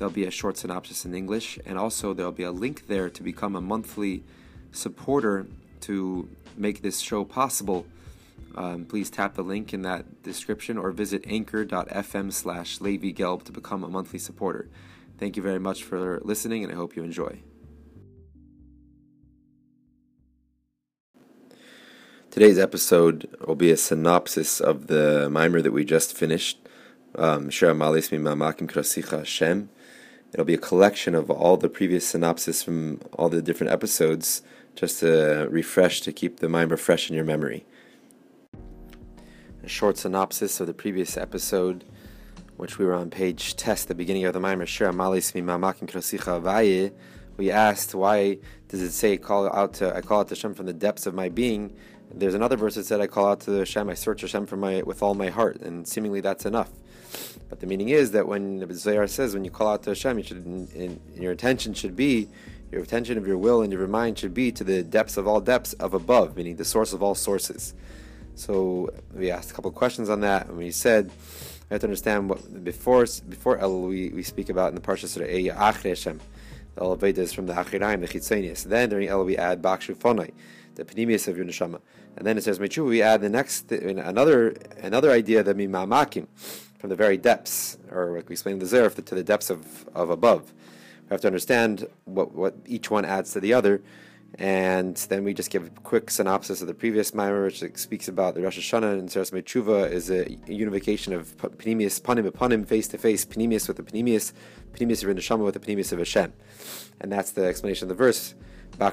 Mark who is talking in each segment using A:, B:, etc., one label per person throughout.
A: There'll be a short synopsis in English, and also there'll be a link there to become a monthly supporter to make this show possible. Um, please tap the link in that description or visit anchor.fm slash Levi Gelb to become a monthly supporter. Thank you very much for listening, and I hope you enjoy. Today's episode will be a synopsis of the mimer that we just finished. Um, Hashem. It'll be a collection of all the previous synopsis from all the different episodes, just to refresh, to keep the mind fresh in your memory. A short synopsis of the previous episode, which we were on page test, the beginning of the mimer, we asked why does it say call out to I call out to Hashem from the depths of my being. There's another verse that said I call out to Hashem, I search Hashem from my with all my heart, and seemingly that's enough. But the meaning is that when the Zohar says when you call out to Hashem, you should, your attention should be, your attention of your will and your mind should be to the depths of all depths of above, meaning the source of all sources. So we asked a couple questions on that, and we said we have to understand what before before El we, we speak about in the parsha Surah Achre Hashem. The El is from the Achiraim, the Chitzenius. Then during El we add Bakshu Fonai, the Pneumius of your neshama, and then it says Mechu. We add the next another another idea that mimamakim from the very depths, or like we explained the Zerf, to the depths of, of above. We have to understand what, what each one adds to the other, and then we just give a quick synopsis of the previous Maimer, which speaks about the Rosh Hashanah and Seras Mechuva is a unification of Panemius, Panim Panim, face to face, Panemius with the Panemius, Panemius of Neshama with the Panemius of Hashem. And that's the explanation of the verse. Through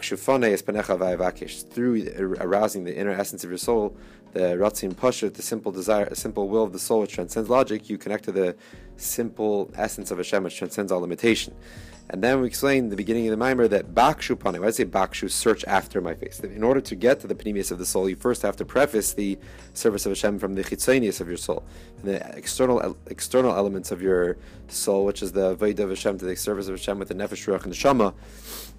A: arousing the inner essence of your soul, the Ratzin Pashut, the simple desire, a simple will of the soul which transcends logic, you connect to the simple essence of Hashem which transcends all limitation. And then we explain the beginning of the mimer that bakshu. Why I say bakshu? Search after my face. In order to get to the panemius of the soul, you first have to preface the service of Hashem from the chitzonius of your soul, the external external elements of your soul, which is the avodah of Hashem to the service of Hashem with the nefesh ruach and the shama,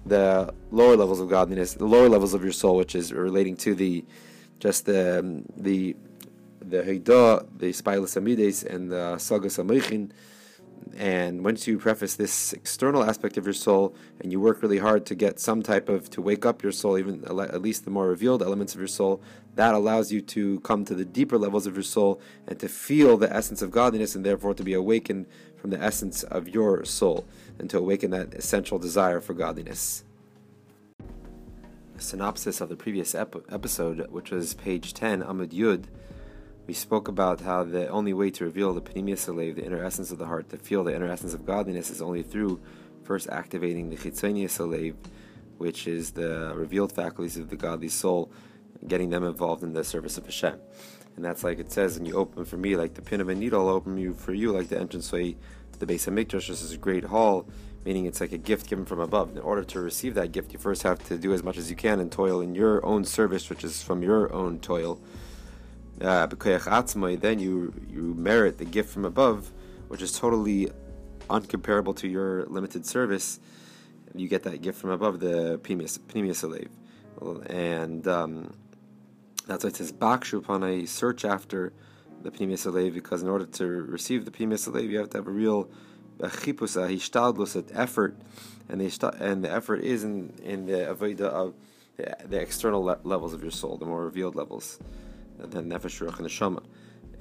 A: the lower levels of godliness, the lower levels of your soul, which is relating to the just the the the Haidah, the Spilus Amides, and the Sagas Amichin. And once you preface this external aspect of your soul, and you work really hard to get some type of to wake up your soul, even at least the more revealed elements of your soul, that allows you to come to the deeper levels of your soul and to feel the essence of godliness, and therefore to be awakened from the essence of your soul, and to awaken that essential desire for godliness synopsis of the previous ep- episode, which was page 10, Amud Yud, we spoke about how the only way to reveal the Pneumius Alev, the inner essence of the heart, to feel the inner essence of godliness, is only through first activating the Chitzonius Alev, which is the revealed faculties of the godly soul, getting them involved in the service of Hashem. And that's like it says, and you open for me like the pin of a needle, I'll open you for you like the entranceway to the base of Mikdash. This is a great hall meaning it's like a gift given from above. In order to receive that gift, you first have to do as much as you can and toil in your own service, which is from your own toil. Uh, then you you merit the gift from above, which is totally uncomparable to your limited service. You get that gift from above, the pneumius, pneumius And um, that's why it says, Bakshu Panai, search after the pneumius because in order to receive the pneumius you have to have a real chipusa uh, hishtadlus effort, and the and the effort is in in the avodah of the, the external le- levels of your soul, the more revealed levels, than nefesh ruach and neshama.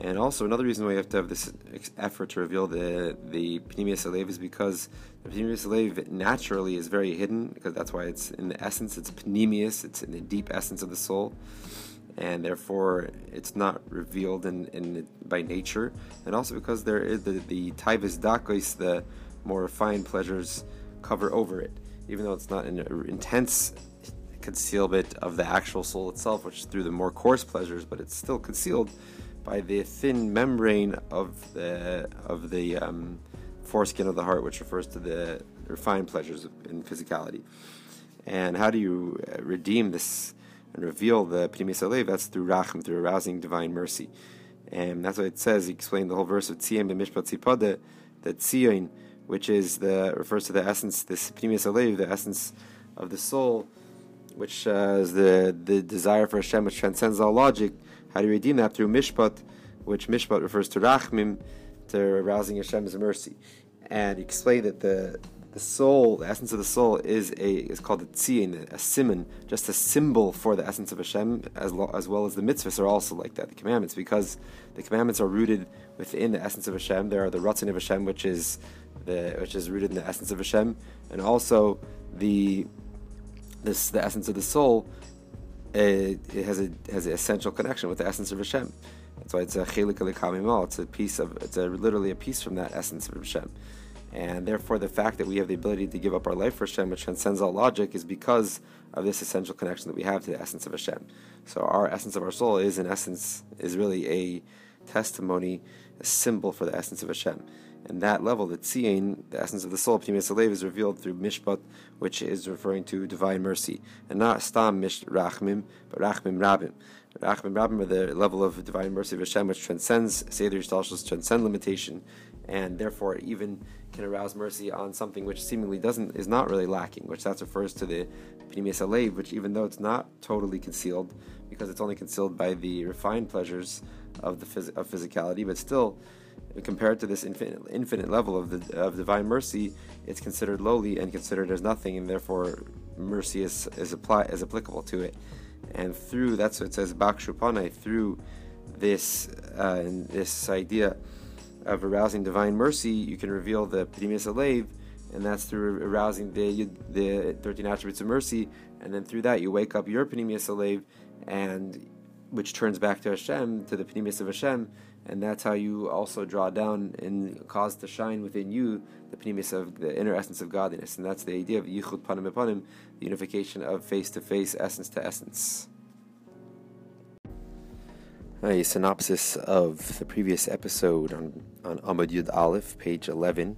A: And also another reason why you have to have this effort to reveal the the pneumius alev is because the pneumius alev naturally is very hidden because that's why it's in the essence it's pneumius, it's in the deep essence of the soul and therefore it's not revealed in, in by nature, and also because there is the the taivas dakos, the more refined pleasures, cover over it, even though it's not an intense concealment of the actual soul itself, which is through the more coarse pleasures, but it's still concealed by the thin membrane of the of the um, foreskin of the heart, which refers to the refined pleasures in physicality. And how do you uh, redeem this and reveal the Pnimis Alev? That's through Rachim, through arousing divine mercy. And that's what it says. He explained the whole verse of Tzion b'mishpat tzipade, that Tzion, which is the refers to the essence, this Pnimis Alev, the essence of the soul, which uh, is the the desire for Hashem, which transcends all logic. How do you redeem that through mishpat, which mishpat refers to rachmim, to arousing Hashem's mercy, and he explained that the the soul, the essence of the soul, is a is called a tzion, a simon, just a symbol for the essence of Hashem, as lo, as well as the mitzvahs are also like that, the commandments, because the commandments are rooted within the essence of Hashem. There are the ratzon of Hashem, which is the which is rooted in the essence of Hashem, and also the this the essence of the soul. It, it has a has an essential connection with the essence of Hashem. That's why it's a chelik It's a piece of it's a, literally a piece from that essence of Hashem. And therefore, the fact that we have the ability to give up our life for Hashem, which transcends all logic, is because of this essential connection that we have to the essence of Hashem. So, our essence of our soul is, in essence, is really a testimony, a symbol for the essence of Hashem. And that level, the tzion, the essence of the soul, Pnimis Alev, is revealed through mishpat, which is referring to divine mercy. And not stam mish rachmim, but rachmim rabim. Rachmim rabim are the level of divine mercy of Hashem, which transcends Seder Yishtalshus, transcend limitation, and therefore even can arouse mercy on something which seemingly doesn't is not really lacking, which that refers to the Pnimis Alev, which even though it's not totally concealed, because it's only concealed by the refined pleasures of the phys- of physicality, but still compared to this infinite, infinite level of the of divine mercy, it's considered lowly and considered as nothing, and therefore mercy is is apply is applicable to it. And through that's what it says bakshupane through this uh, this idea of arousing divine mercy, you can reveal the pnimis alev, and that's through arousing the the thirteen attributes of mercy, and then through that you wake up your pnimis alev, and which turns back to Hashem, to the pnimis of Hashem, and that's how you also draw down and cause to shine within you the pnimis of the inner essence of godliness, and that's the idea of yichud panim epanim, the unification of face to face, essence to essence. A synopsis of the previous episode on on Amud Yud Aleph, page eleven.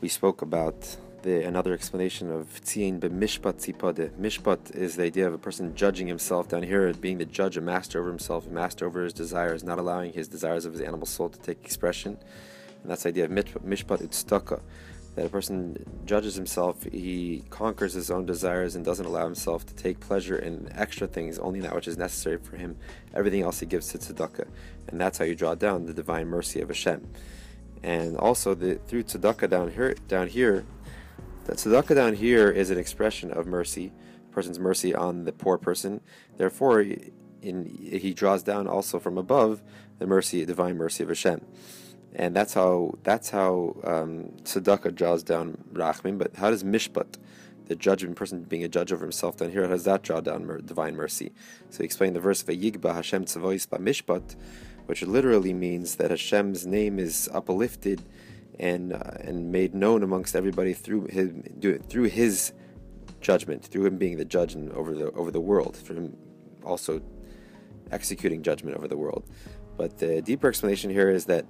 A: We spoke about the, another explanation of tziyin b'mishpat tzipade. Mishpat is the idea of a person judging himself down here, being the judge, a master over himself, a master over his desires, not allowing his desires of his animal soul to take expression. And that's the idea of mishpat utstaka, that a person judges himself, he conquers his own desires and doesn't allow himself to take pleasure in extra things, only that which is necessary for him. Everything else he gives to tzedakah. And that's how you draw down the divine mercy of Hashem. And also the through tzedakah down here down here the tzedakah down here is an expression of mercy, a person's mercy on the poor person. Therefore, in, he draws down also from above the mercy, divine mercy of Hashem, and that's how that's how um, tzedakah draws down rachmim. But how does mishpat, the judgment person being a judge over himself down here, how does that draw down mer- divine mercy? So he explained the verse of Vayigba Hashem tzavois ba mishpat, which literally means that Hashem's name is uplifted and uh, and made known amongst everybody through his through his judgment, through him being the judge over the over the world, through him also executing judgment over the world. But the deeper explanation here is that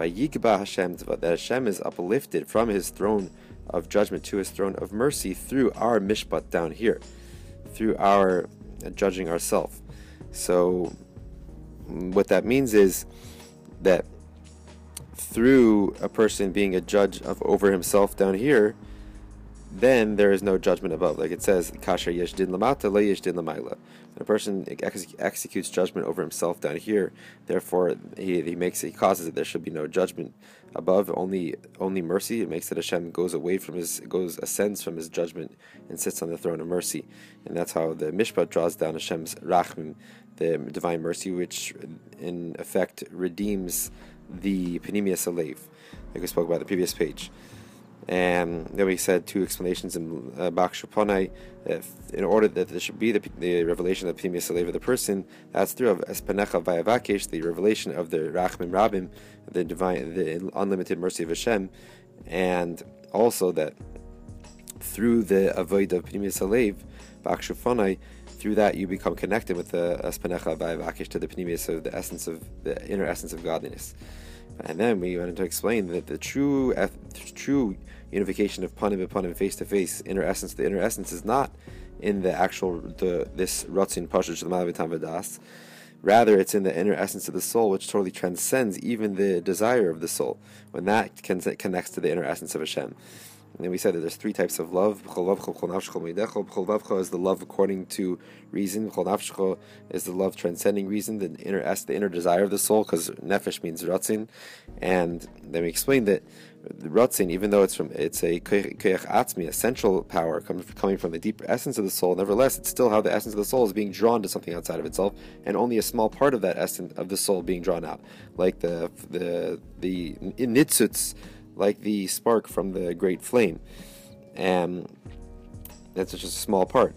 A: by Yigba Hashem, that Hashem is uplifted from his throne of judgment to his throne of mercy through our mishpat down here, through our judging ourselves. So, what that means is that through a person being a judge of over himself down here, then there is no judgment above. Like it says, kasher yesh din lamata le yesh din lamaila. When a person ex- executes judgment over himself down here, therefore he, he makes he causes that there should be no judgment above, only only mercy. It makes that Hashem goes away from his goes ascends from his judgment and sits on the throne of mercy, and that's how the mishpat draws down Hashem's rachmim, the divine mercy, which in effect redeems the Panemius Alev, like we spoke about the previous page. And then we said two explanations in uh, in order that there should be the, the revelation of Alev of the person, that's through of Espanecha Vayavakesh, the revelation of the Rachmim Rabim, the divine, the unlimited mercy of Hashem, and also that through the avoid of Panemius Alev, Bakshaponai, through that you become connected with the Espanecha Vayavakesh to the Panemius of the essence of the inner essence of godliness. And then we wanted to explain that the true, true unification of panim panim, face to face, inner essence. The inner essence is not in the actual the this pashush the malavitam vadas. Rather, it's in the inner essence of the soul, which totally transcends even the desire of the soul, when that connects to the inner essence of Hashem. And then we said that there's three types of love. is the love according to reason. is the love transcending reason, the inner the inner desire of the soul, because nefesh means ratzin. And then we explained that the ratzin, even though it's from it's a koyach atzmi, a central power coming from the deeper essence of the soul. Nevertheless, it's still how the essence of the soul is being drawn to something outside of itself, and only a small part of that essence of the soul being drawn out, like the the the nitzuts like the spark from the great flame. And that's just a small part.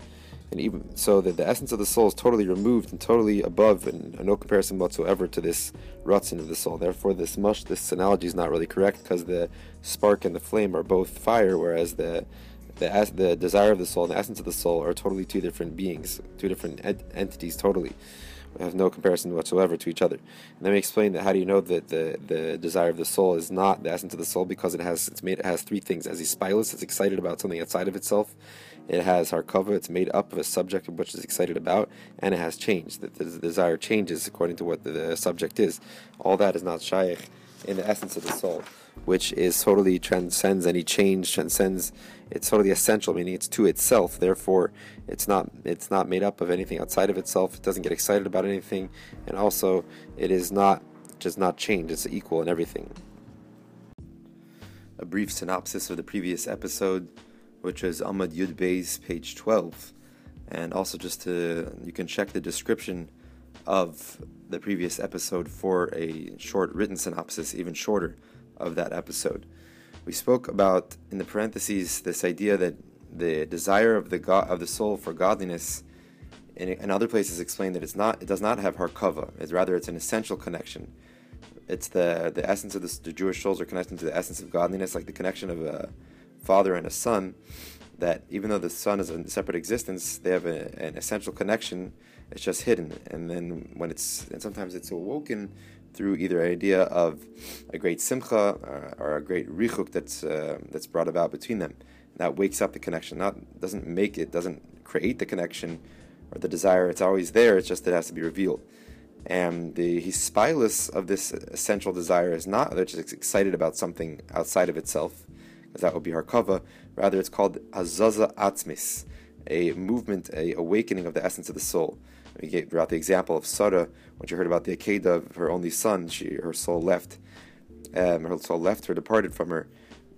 A: And even so, that the essence of the soul is totally removed and totally above, and no comparison whatsoever to this rutzin of the soul. Therefore, this mush, this analogy is not really correct because the spark and the flame are both fire, whereas the the the desire of the soul and the essence of the soul are totally two different beings, two different ent- entities, totally have no comparison whatsoever to each other. And then we explain that how do you know that the, the desire of the soul is not the essence of the soul because it has it's made it has three things. As spilus, it's excited about something outside of itself. It has harkava, it's made up of a subject of which it's excited about, and it has changed. That the, the desire changes according to what the, the subject is. All that is not shaykh in the essence of the soul, which is totally transcends any change, transcends. It's totally essential, meaning it's to itself. Therefore, it's not it's not made up of anything outside of itself. It doesn't get excited about anything, and also it is not does not change. It's equal in everything. A brief synopsis of the previous episode, which is Amud Yud Beis, page twelve, and also just to you can check the description of the previous episode for a short written synopsis, even shorter, of that episode. We spoke about in the parentheses this idea that the desire of the God, of the soul for godliness, in, in other places explain that it's not it does not have harkava. It's rather it's an essential connection. It's the the essence of the Jewish souls are connected to the essence of godliness, like the connection of a father and a son. That even though the son is a separate existence, they have a, an essential connection it's just hidden. And then when it's and sometimes it's awoken through either idea of a great simcha or, or a great richuk that's uh, that's brought about between them. That wakes up the connection. Not doesn't make it, doesn't create the connection or the desire. It's always there. It's just it has to be revealed. And the hispilus of this essential desire is not that it's excited about something outside of itself, because that would be harkava. Rather, it's called azaza atzmis, a movement, a awakening of the essence of the soul. We gave throughout the example of Sarah, when she heard about the Akedah of her only son, she her soul left. Um, her soul left her, departed from her,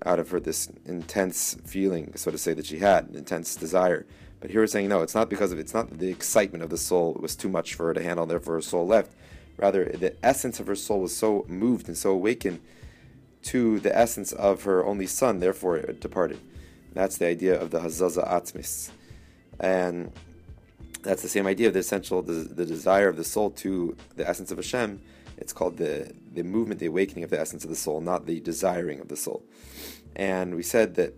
A: out of her this intense feeling, so to say, that she had, an intense desire. But here we're saying no, it's not because of it's not the excitement of the soul was too much for her to handle, therefore her soul left. Rather, the essence of her soul was so moved and so awakened to the essence of her only son, therefore it departed. That's the idea of the Hazaza Atzmis. And that's the same idea of the essential, the, the desire of the soul to the essence of Hashem. It's called the, the movement, the awakening of the essence of the soul, not the desiring of the soul. And we said that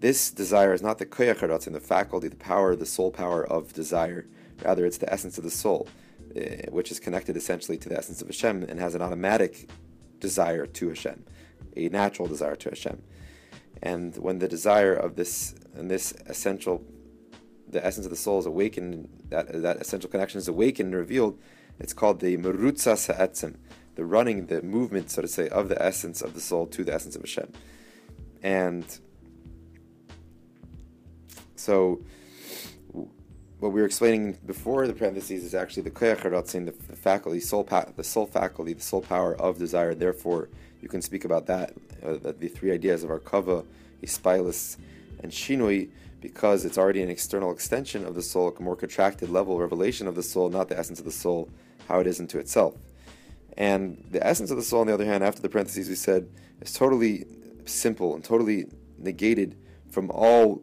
A: this desire is not the koyach in the faculty, the power, the soul power of desire. Rather, it's the essence of the soul, uh, which is connected essentially to the essence of Hashem and has an automatic desire to Hashem, a natural desire to Hashem. And when the desire of this and this essential the essence of the soul is awakened, that that essential connection is awakened and revealed, it's called the merutza sa'etzim, the running, the movement, so to say, of the essence of the soul to the essence of Hashem. And so, what we were explaining before the parentheses is actually the koyach the, the faculty, soul, pa- the soul faculty, the soul power of desire. Therefore, you can speak about that, uh, the three ideas of our kava, ispilus, and shinui because it's already an external extension of the soul, a more contracted level revelation of the soul, not the essence of the soul, how it is into itself. And the essence of the soul, on the other hand, after the parentheses we said, is totally simple and totally negated from all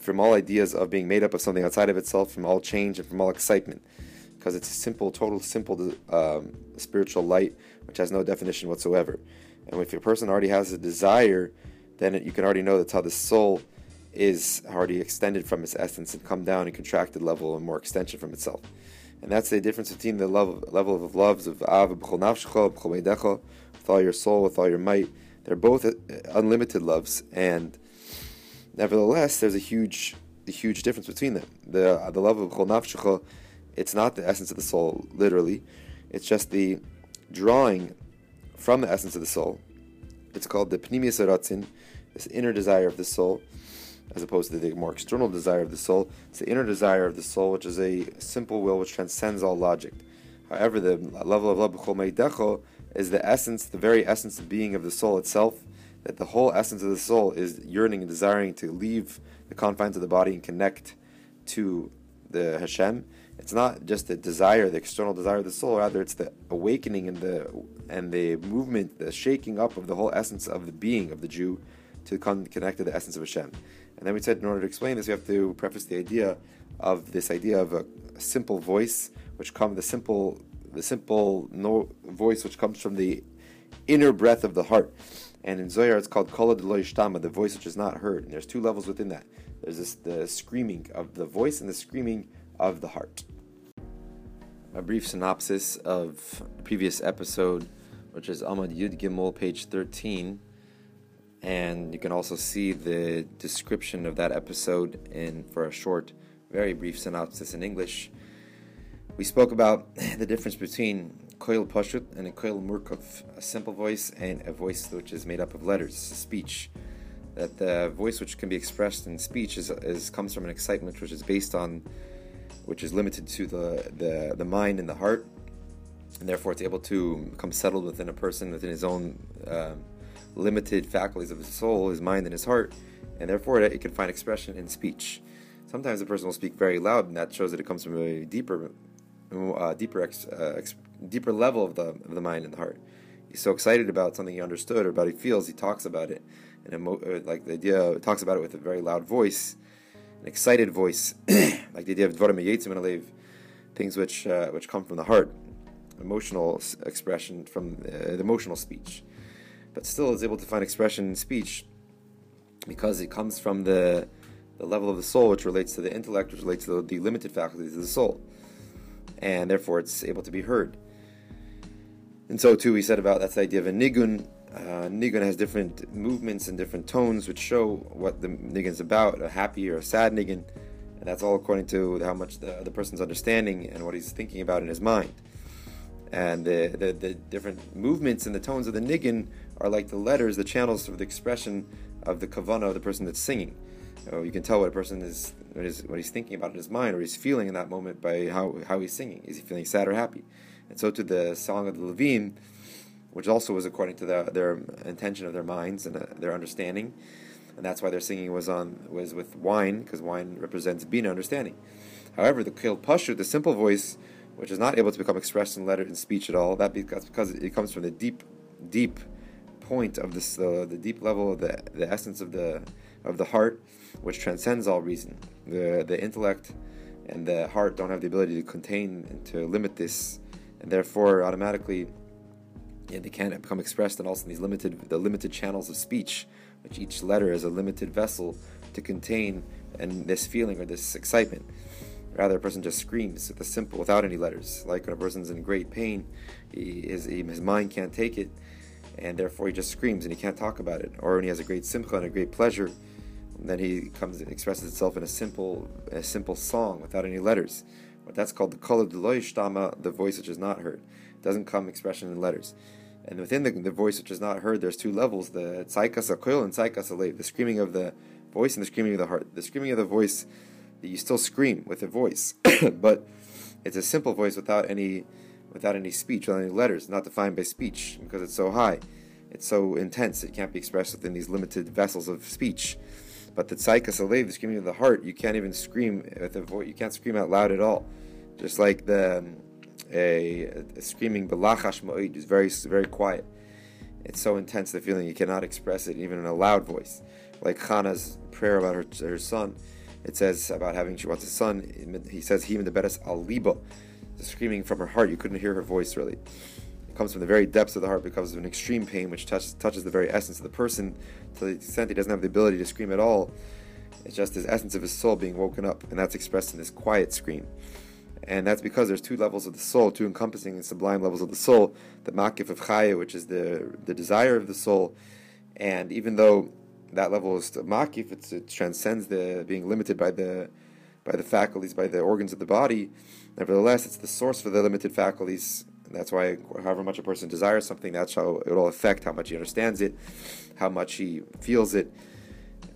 A: from all ideas of being made up of something outside of itself, from all change and from all excitement, because it's a simple, total, simple um, spiritual light which has no definition whatsoever. And if a person already has a desire, then it, you can already know that's how the soul is already extended from its essence and come down in contracted level and more extension from itself. And that's the difference between the level, level of loves of Av with all your soul, with all your might. They're both uh, unlimited loves, and nevertheless, there's a huge, a huge difference between them. The the love of Chol Nafshecha, it's not the essence of the soul, literally. It's just the drawing from the essence of the soul. It's called the Pnimius Aratzin, this inner desire of the soul, as opposed to the more external desire of the soul. It's the inner desire of the soul, which is a simple will which transcends all logic. However, the level of love is the essence, the very essence of being of the soul itself, that the whole essence of the soul is yearning and desiring to leave the confines of the body and connect to the Hashem. It's not just the desire, the external desire of the soul, rather it's the awakening and the and the movement, the shaking up of the whole essence of the being of the Jew to con- connect to the essence of Hashem. And then we said in order to explain this, we have to preface the idea of this idea of a, a simple voice, which comes the simple the simple no, voice which comes from the inner breath of the heart. And in Zohar, it's called Kola Shtama, the voice which is not heard. And there's two levels within that. There's this, the screaming of the voice and the screaming of the heart. A brief synopsis of the previous episode, which is Amad Yud Gimel, page 13. And you can also see the description of that episode in for a short, very brief synopsis in English we spoke about the difference between koil pashut and a koil murkov, a simple voice and a voice which is made up of letters, speech. That the voice which can be expressed in speech is, is comes from an excitement which is based on, which is limited to the, the, the mind and the heart, and therefore it's able to become settled within a person within his own uh, limited faculties of his soul, his mind and his heart, and therefore it, can find expression in speech. Sometimes a person will speak very loud, and that shows that it comes from a deeper uh, deeper ex, uh, ex, deeper level of the of the mind and the heart. He's so excited about something he understood or about he feels. He talks about it, and emo- uh, like the idea talks about it with a very loud voice, an excited voice, like the idea of dvarim and alev, things which uh, which come from the heart, emotional expression from uh, the emotional speech, but still is able to find expression in speech because it comes from the the level of the soul, which relates to the intellect, which relates to the, the limited faculties of the soul and therefore it's able to be heard. And so too, we said about that's the idea of a nigun. Uh, nigun has different movements and different tones, which show what the nigun is about, a happy or a sad nigun, and that's all according to how much the, the person's understanding and what he's thinking about in his mind. And the, the, the different movements and the tones of the nigun are like the letters, the channels of the expression of the kavana of the person that's singing. You can tell what a person is what, is, what he's thinking about in his mind or he's feeling in that moment by how, how he's singing. Is he feeling sad or happy? And so to the song of the Levim, which also was according to the, their intention of their minds and uh, their understanding, and that's why their singing was on was with wine because wine represents bina understanding. However, the kil pashut, the simple voice, which is not able to become expressed in letter in speech at all, that because because it comes from the deep, deep point of this, uh, the deep level of the the essence of the of the heart, which transcends all reason. The, the intellect and the heart don't have the ability to contain and to limit this, and therefore automatically yeah, they can't become expressed and also in these limited the limited channels of speech, which each letter is a limited vessel to contain and this feeling or this excitement. Rather, a person just screams with a simple, without any letters. Like when a person's in great pain, he, his, his mind can't take it, and therefore he just screams and he can't talk about it. Or when he has a great simcha and a great pleasure, then he comes and expresses itself in a simple, a simple song without any letters. But that's called the kol shtama, the voice which is not heard. It doesn't come expression in letters. And within the, the voice which is not heard, there's two levels: the tzaikas akoil and tzaikas alev, the screaming of the voice and the screaming of the heart. The screaming of the voice, you still scream with a voice, but it's a simple voice without any, without any speech, without any letters, not defined by speech because it's so high, it's so intense. It can't be expressed within these limited vessels of speech. But the tzaikas alev, the screaming of the heart, you can't even scream with a voice. You can't scream out loud at all. Just like the um, a, a screaming belachash ma'id is very very quiet. It's so intense the feeling you cannot express it even in a loud voice. Like Hannah's prayer about her, her son, it says about having she wants a son. He says he even the best aliba, screaming from her heart. You couldn't hear her voice really It comes from the very depths of the heart because of an extreme pain which touches, touches the very essence of the person to the extent he doesn't have the ability to scream at all. It's just his essence of his soul being woken up, and that's expressed in this quiet scream. And that's because there's two levels of the soul, two encompassing and sublime levels of the soul. The makif of chaya, which is the, the desire of the soul, And even though that level is makif, it transcends the being limited by the by the faculties, by the organs of the body. Nevertheless, it's the source for the limited faculties. And that's why, however much a person desires something, that's how it will affect how much he understands it, how much he feels it.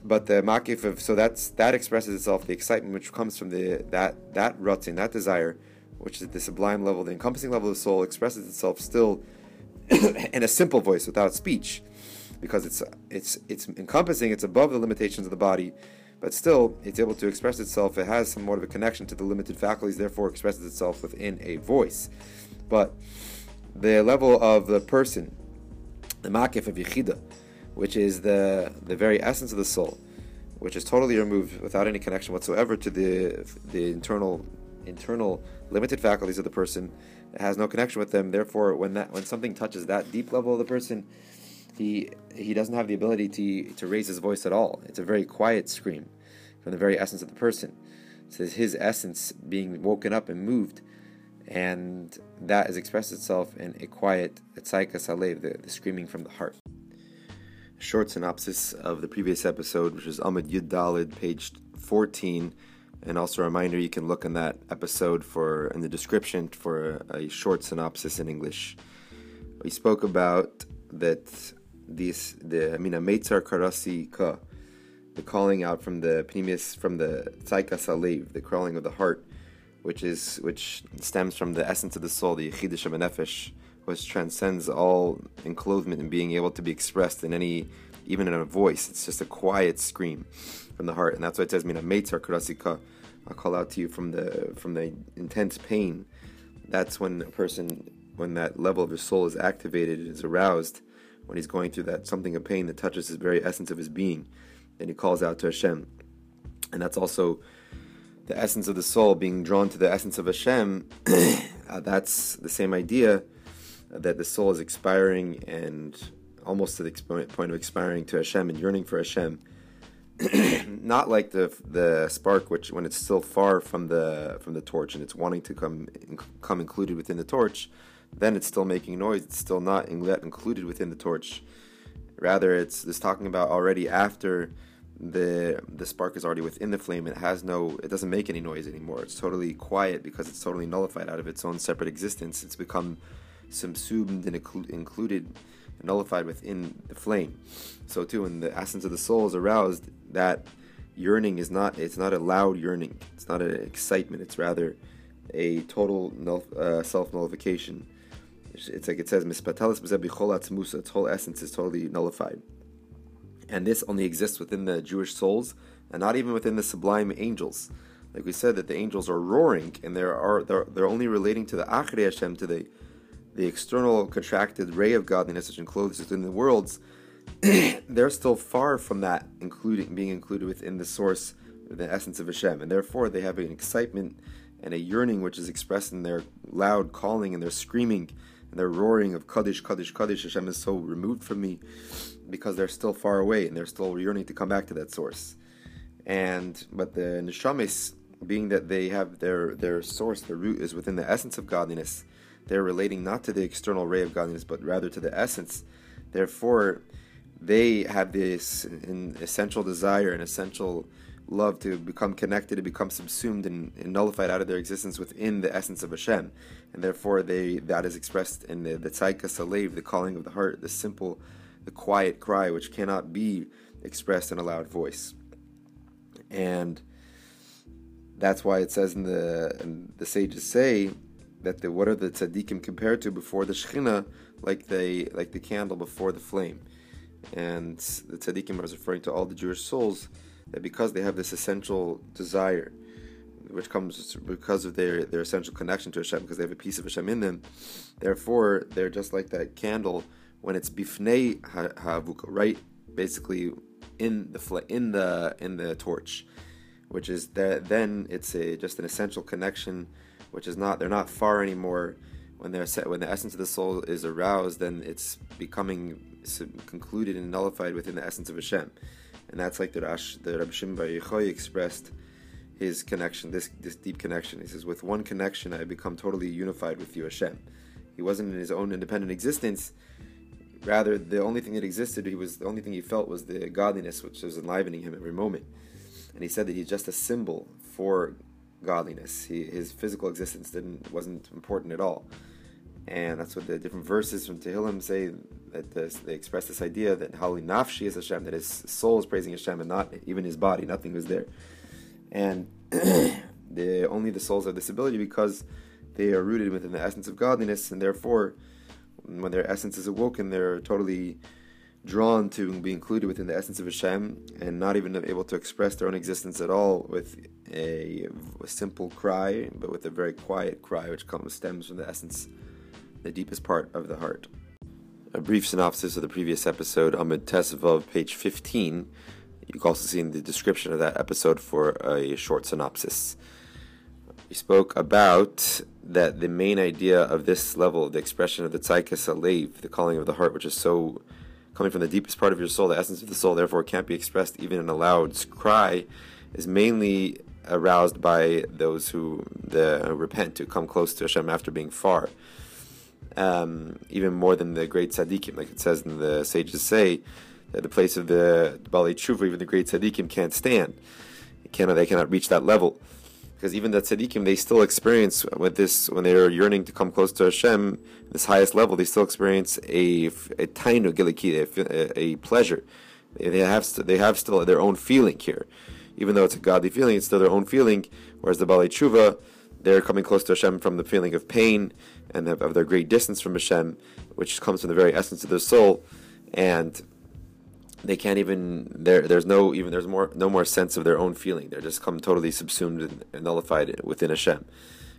A: But the makif of so that's that expresses itself the excitement which comes from the that that rutzin, that desire, which is the sublime level, the encompassing level of the soul, expresses itself still in a simple voice without speech, because it's it's it's encompassing, it's above the limitations of the body, but still it's able to express itself. It has somewhat of a connection to the limited faculties, therefore expresses itself within a voice. But the level of the person, the makif of yichida, which is the the very essence of the soul, which is totally removed without any connection whatsoever to the the internal internal limited faculties of the person. It has no connection with them. Therefore, when that when something touches that deep level of the person, he he doesn't have the ability to to raise his voice at all. It's a very quiet scream from the very essence of the person. Says his essence being woken up and moved, and that has expressed itself in a quiet etzaika salev, the, the screaming from the heart short synopsis of the previous episode, which is Amid Yud Dalid, page 14. And also a reminder, you can look in that episode for in the description for a, a short synopsis in English. We spoke about that this the I mean a Meitzar Karasi Ka, the calling out from the pneumius from the Tzaika Salev, the crawling of the heart, which is which stems from the essence of the soul, the Yechidish Nefesh, which transcends all enclothement and being able to be expressed in any, even in a voice. It's just a quiet scream from the heart, and that's why it says, "Mina meitzar kurasika." I'll call out to you from the from the intense pain. That's when a person, when that level of his soul is activated, is aroused, when he's going through that something of pain that touches his very essence of his being, then he calls out to Hashem, and that's also the essence of the soul being drawn to the essence of Hashem. uh, that's the same idea that the soul is expiring and almost to the point of expiring to Hashem and yearning for Hashem. Not like the the spark, which when it's still far from the from the torch and it's wanting to come come included within the torch, then it's still making noise. It's still not yet included within the torch. Rather, it's it's talking about already after the the spark is already within the flame. It has no, it doesn't make any noise anymore. It's totally quiet because it's totally nullified out of its own separate existence. It's become subsumed and included, nullified within the flame. So too, when the essence of the soul is aroused, that yearning is not it's not a loud yearning. It's not an excitement. It's rather a total uh, self nullification. It's like it says, mispatalis b'chol musa. its whole essence is totally nullified. And this only exists within the Jewish souls and not even within the sublime angels. Like we said, that the angels are roaring and they are they're, they're only relating to the Achrei Hashem, to the the external contracted ray of godliness which encloses within the worlds, they're still far from that, including being included within the source, the essence of Hashem, and therefore they have an excitement and a yearning which is expressed in their loud calling and their screaming and their roaring of Kadosh, Kadosh, Kadosh. Hashem is so removed from me because they're still far away and they're still yearning to come back to that source. And but the neshamis, being that they have their their source, their root is within the essence of godliness they're relating not to the external ray of godliness, but rather to the essence. Therefore, they have this an essential desire an essential love to become connected, to become subsumed and, and, nullified out of their existence within the essence of Hashem. And therefore, they that is expressed in the, the tzaika salev, the calling of the heart, the simple, the quiet cry, which cannot be expressed in a loud voice. And that's why it says in the, in the sages say that the what are the tzaddikim compared to before the Shechina, like they like the candle before the flame, and the tzaddikim is referring to all the Jewish souls that because they have this essential desire, which comes because of their their essential connection to Hashem, because they have a piece of Hashem in them, therefore they're just like that candle when it's bifnei havuka, right? Basically, in the in the in the torch, which is that then it's a just an essential connection which is not they're not far anymore. When they're set, when the essence of the soul is aroused, then it's becoming concluded and nullified within the essence of Hashem, and that's like the Rash, the Rabbi Shimon Bar Yochai expressed his connection, this this deep connection. He says, with one connection, I become totally unified with you, Hashem. He wasn't in his own independent existence, Rather, the only thing that existed, he was the only thing he felt was the godliness which was enlivening him every moment. And he said that he's just a symbol for godliness. He, his physical existence didn't wasn't important at all. And that's what the different verses from Tehillim say that this, they express this idea that Hali Nafshi is Hashem, that his soul is praising Hashem and not even his body, nothing was there. And the, only the souls have this ability because they are rooted within the essence of godliness, and therefore, when their essence is awoken, they're totally drawn to be included within the essence of Hashem and not even able to express their own existence at all with a, a simple cry, but with a very quiet cry, which comes stems from the essence, the deepest part of the heart. A brief synopsis of the previous episode, Amid Tesvav, page 15. You can also see in the description of that episode for a short synopsis. We spoke about that the main idea of this level, the expression of the tzaikas alev, the calling of the heart, which is so coming from the deepest part of your soul, the essence of the soul, therefore can't be expressed even in a loud cry, is mainly aroused by those who the, repent, to come close to Hashem after being far. Um, even more than the great tzaddikim, like it says in the sages say, that the place of the Bali Tshuva, even the great tzaddikim can't stand. Cannot, they cannot reach that level because even the tzaddikim they still experience with this when they are yearning to come close to Hashem, this highest level, they still experience a a tainu a, a pleasure. They have they have still their own feeling here, even though it's a godly feeling, it's still their own feeling. Whereas the Balei Tshuva, they're coming close to Hashem from the feeling of pain and of their great distance from Hashem, which comes from the very essence of their soul, and they can't even there there's no even there's more no more sense of their own feeling. They're just come totally subsumed and nullified within Hashem.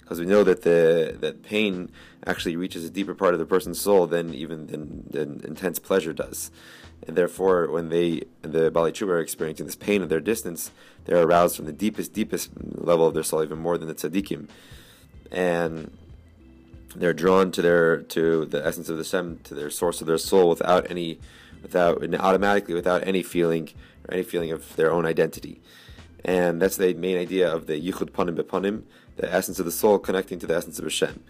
A: Because we know that the that pain actually reaches a deeper part of the person's soul than even than, than intense pleasure does. And therefore when they the Bali Tshuva are experiencing this pain of their distance they're aroused from the deepest deepest level of their soul even more than the tzaddikim. And they're drawn to their to the essence of the Shem to their source of their soul without any without and automatically without any feeling or any feeling of their own identity. And that's the main idea of the yichud panim bepanim, the essence of the soul connecting to the essence of Hashem.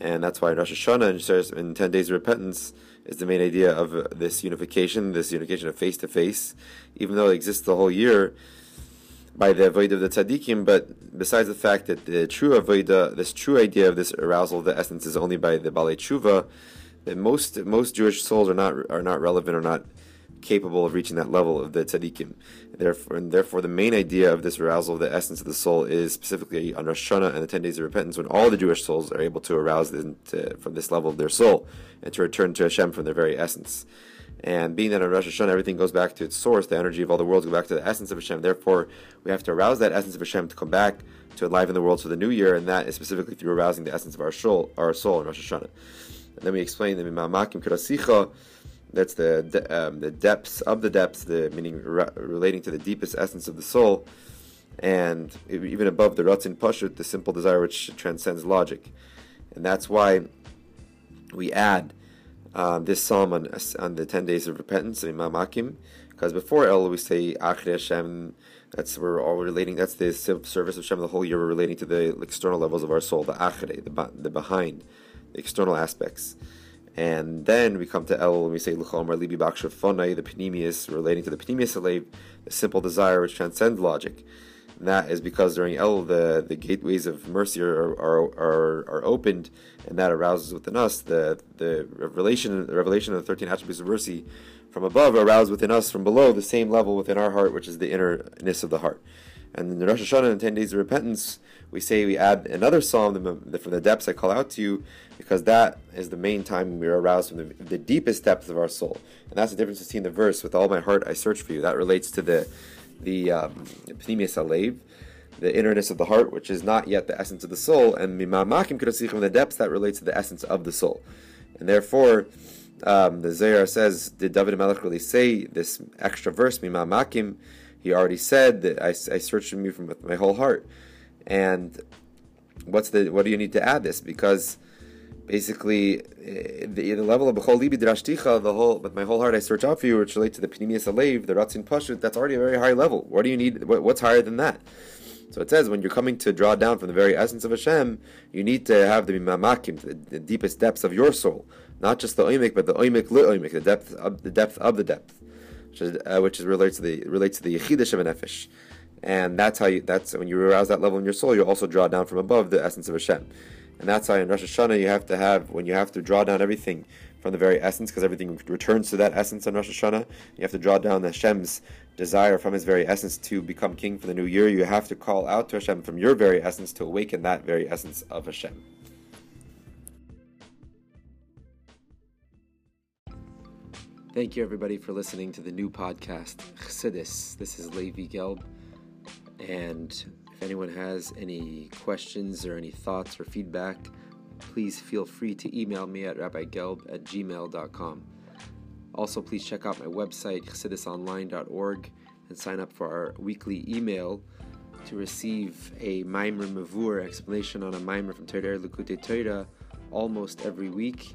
A: And that's why Rosh Hashanah in 10 days of repentance is the main idea of this unification, this unification of face to face, even though it exists the whole year by the avodah of the tzaddikim, but besides the fact that the true avodah, this true idea of this arousal of the essence is only by the balei tshuva, that most most Jewish souls are not are not relevant or not capable of reaching that level of the tzaddikim. Therefore, and therefore, the main idea of this arousal of the essence of the soul is specifically on Rosh Hashanah and the ten days of repentance, when all the Jewish souls are able to arouse to, from this level of their soul and to return to Hashem from their very essence. And being that on Rosh Hashanah everything goes back to its source, the energy of all the worlds go back to the essence of Hashem. Therefore, we have to arouse that essence of Hashem to come back to enliven the world for the new year, and that is specifically through arousing the essence of our soul, our soul in Rosh Hashanah. And then we explain the Mimamakim Kurasicha, that's the de- um, the depths of the depths, the meaning re- relating to the deepest essence of the soul, and even above the Ratzin Pashut, the simple desire which transcends logic. And that's why we add um, this psalm on, on the 10 days of repentance, Mimamakim, because before El we say Achre Hashem, that's we're all relating. That's the service of Hashem the whole year. We're relating to the external levels of our soul, the achre, the, the behind, the external aspects. And then we come to El and we say Luchomar Libi Bakshafonai, the Panemius, relating to the Panemius Alev, the simple desire which transcends logic. And that is because during El the, the gateways of mercy are, are, are, are opened and that arouses within us the the revelation the revelation of the thirteen attributes of mercy from above aroused within us from below the same level within our heart, which is the innerness of the heart. And in the Rosh Hashanah, in 10 days of repentance, we say we add another psalm from the depths I call out to you, because that is the main time we are aroused from the, the deepest depths of our soul. And that's the difference between the verse, with all my heart I search for you. That relates to the the um, the innerness of the heart, which is not yet the essence of the soul, and Mimamakim from the depths, that relates to the essence of the soul. And therefore, um, the Zohar says, did David Melech really say this extra verse, Mimamakim? He already said that I, I searched you from with my whole heart. And what's the what do you need to add this? Because basically eh, the, the level of drashticha, the whole with my whole heart I search out for you, which relates to the pnimius alev, the ratzin pashut. That's already a very high level. What do you need? What, what's higher than that? So it says when you're coming to draw down from the very essence of Hashem, you need to have the mamakim, the, the deepest depths of your soul, not just the oimik, but the oimik le oimik, the depth of the depth of the depth, which is, uh, which is relates to the relates to the yechidish of an nefesh, and that's how you that's when you arouse that level in your soul, you also draw down from above the essence of Hashem, and that's why in Rosh Hashanah you have to have when you have to draw down everything from the very essence, because everything returns to that essence on Rosh Hashanah. You have to draw down Hashem's desire from His very essence to become king for the new year. You have to call out to Hashem from your very essence to awaken that very essence of Hashem. Thank you, everybody, for listening to the new podcast, Chassidus. This is Levi Gelb. And if anyone has any questions or any thoughts or feedback, please feel free to email me at rabbigelb at gmail.com. Also, please check out my website, chassidusonline.org, and sign up for our weekly email to receive a Maimer Mavur explanation on a Maimer from Torah Likutei Torah almost every week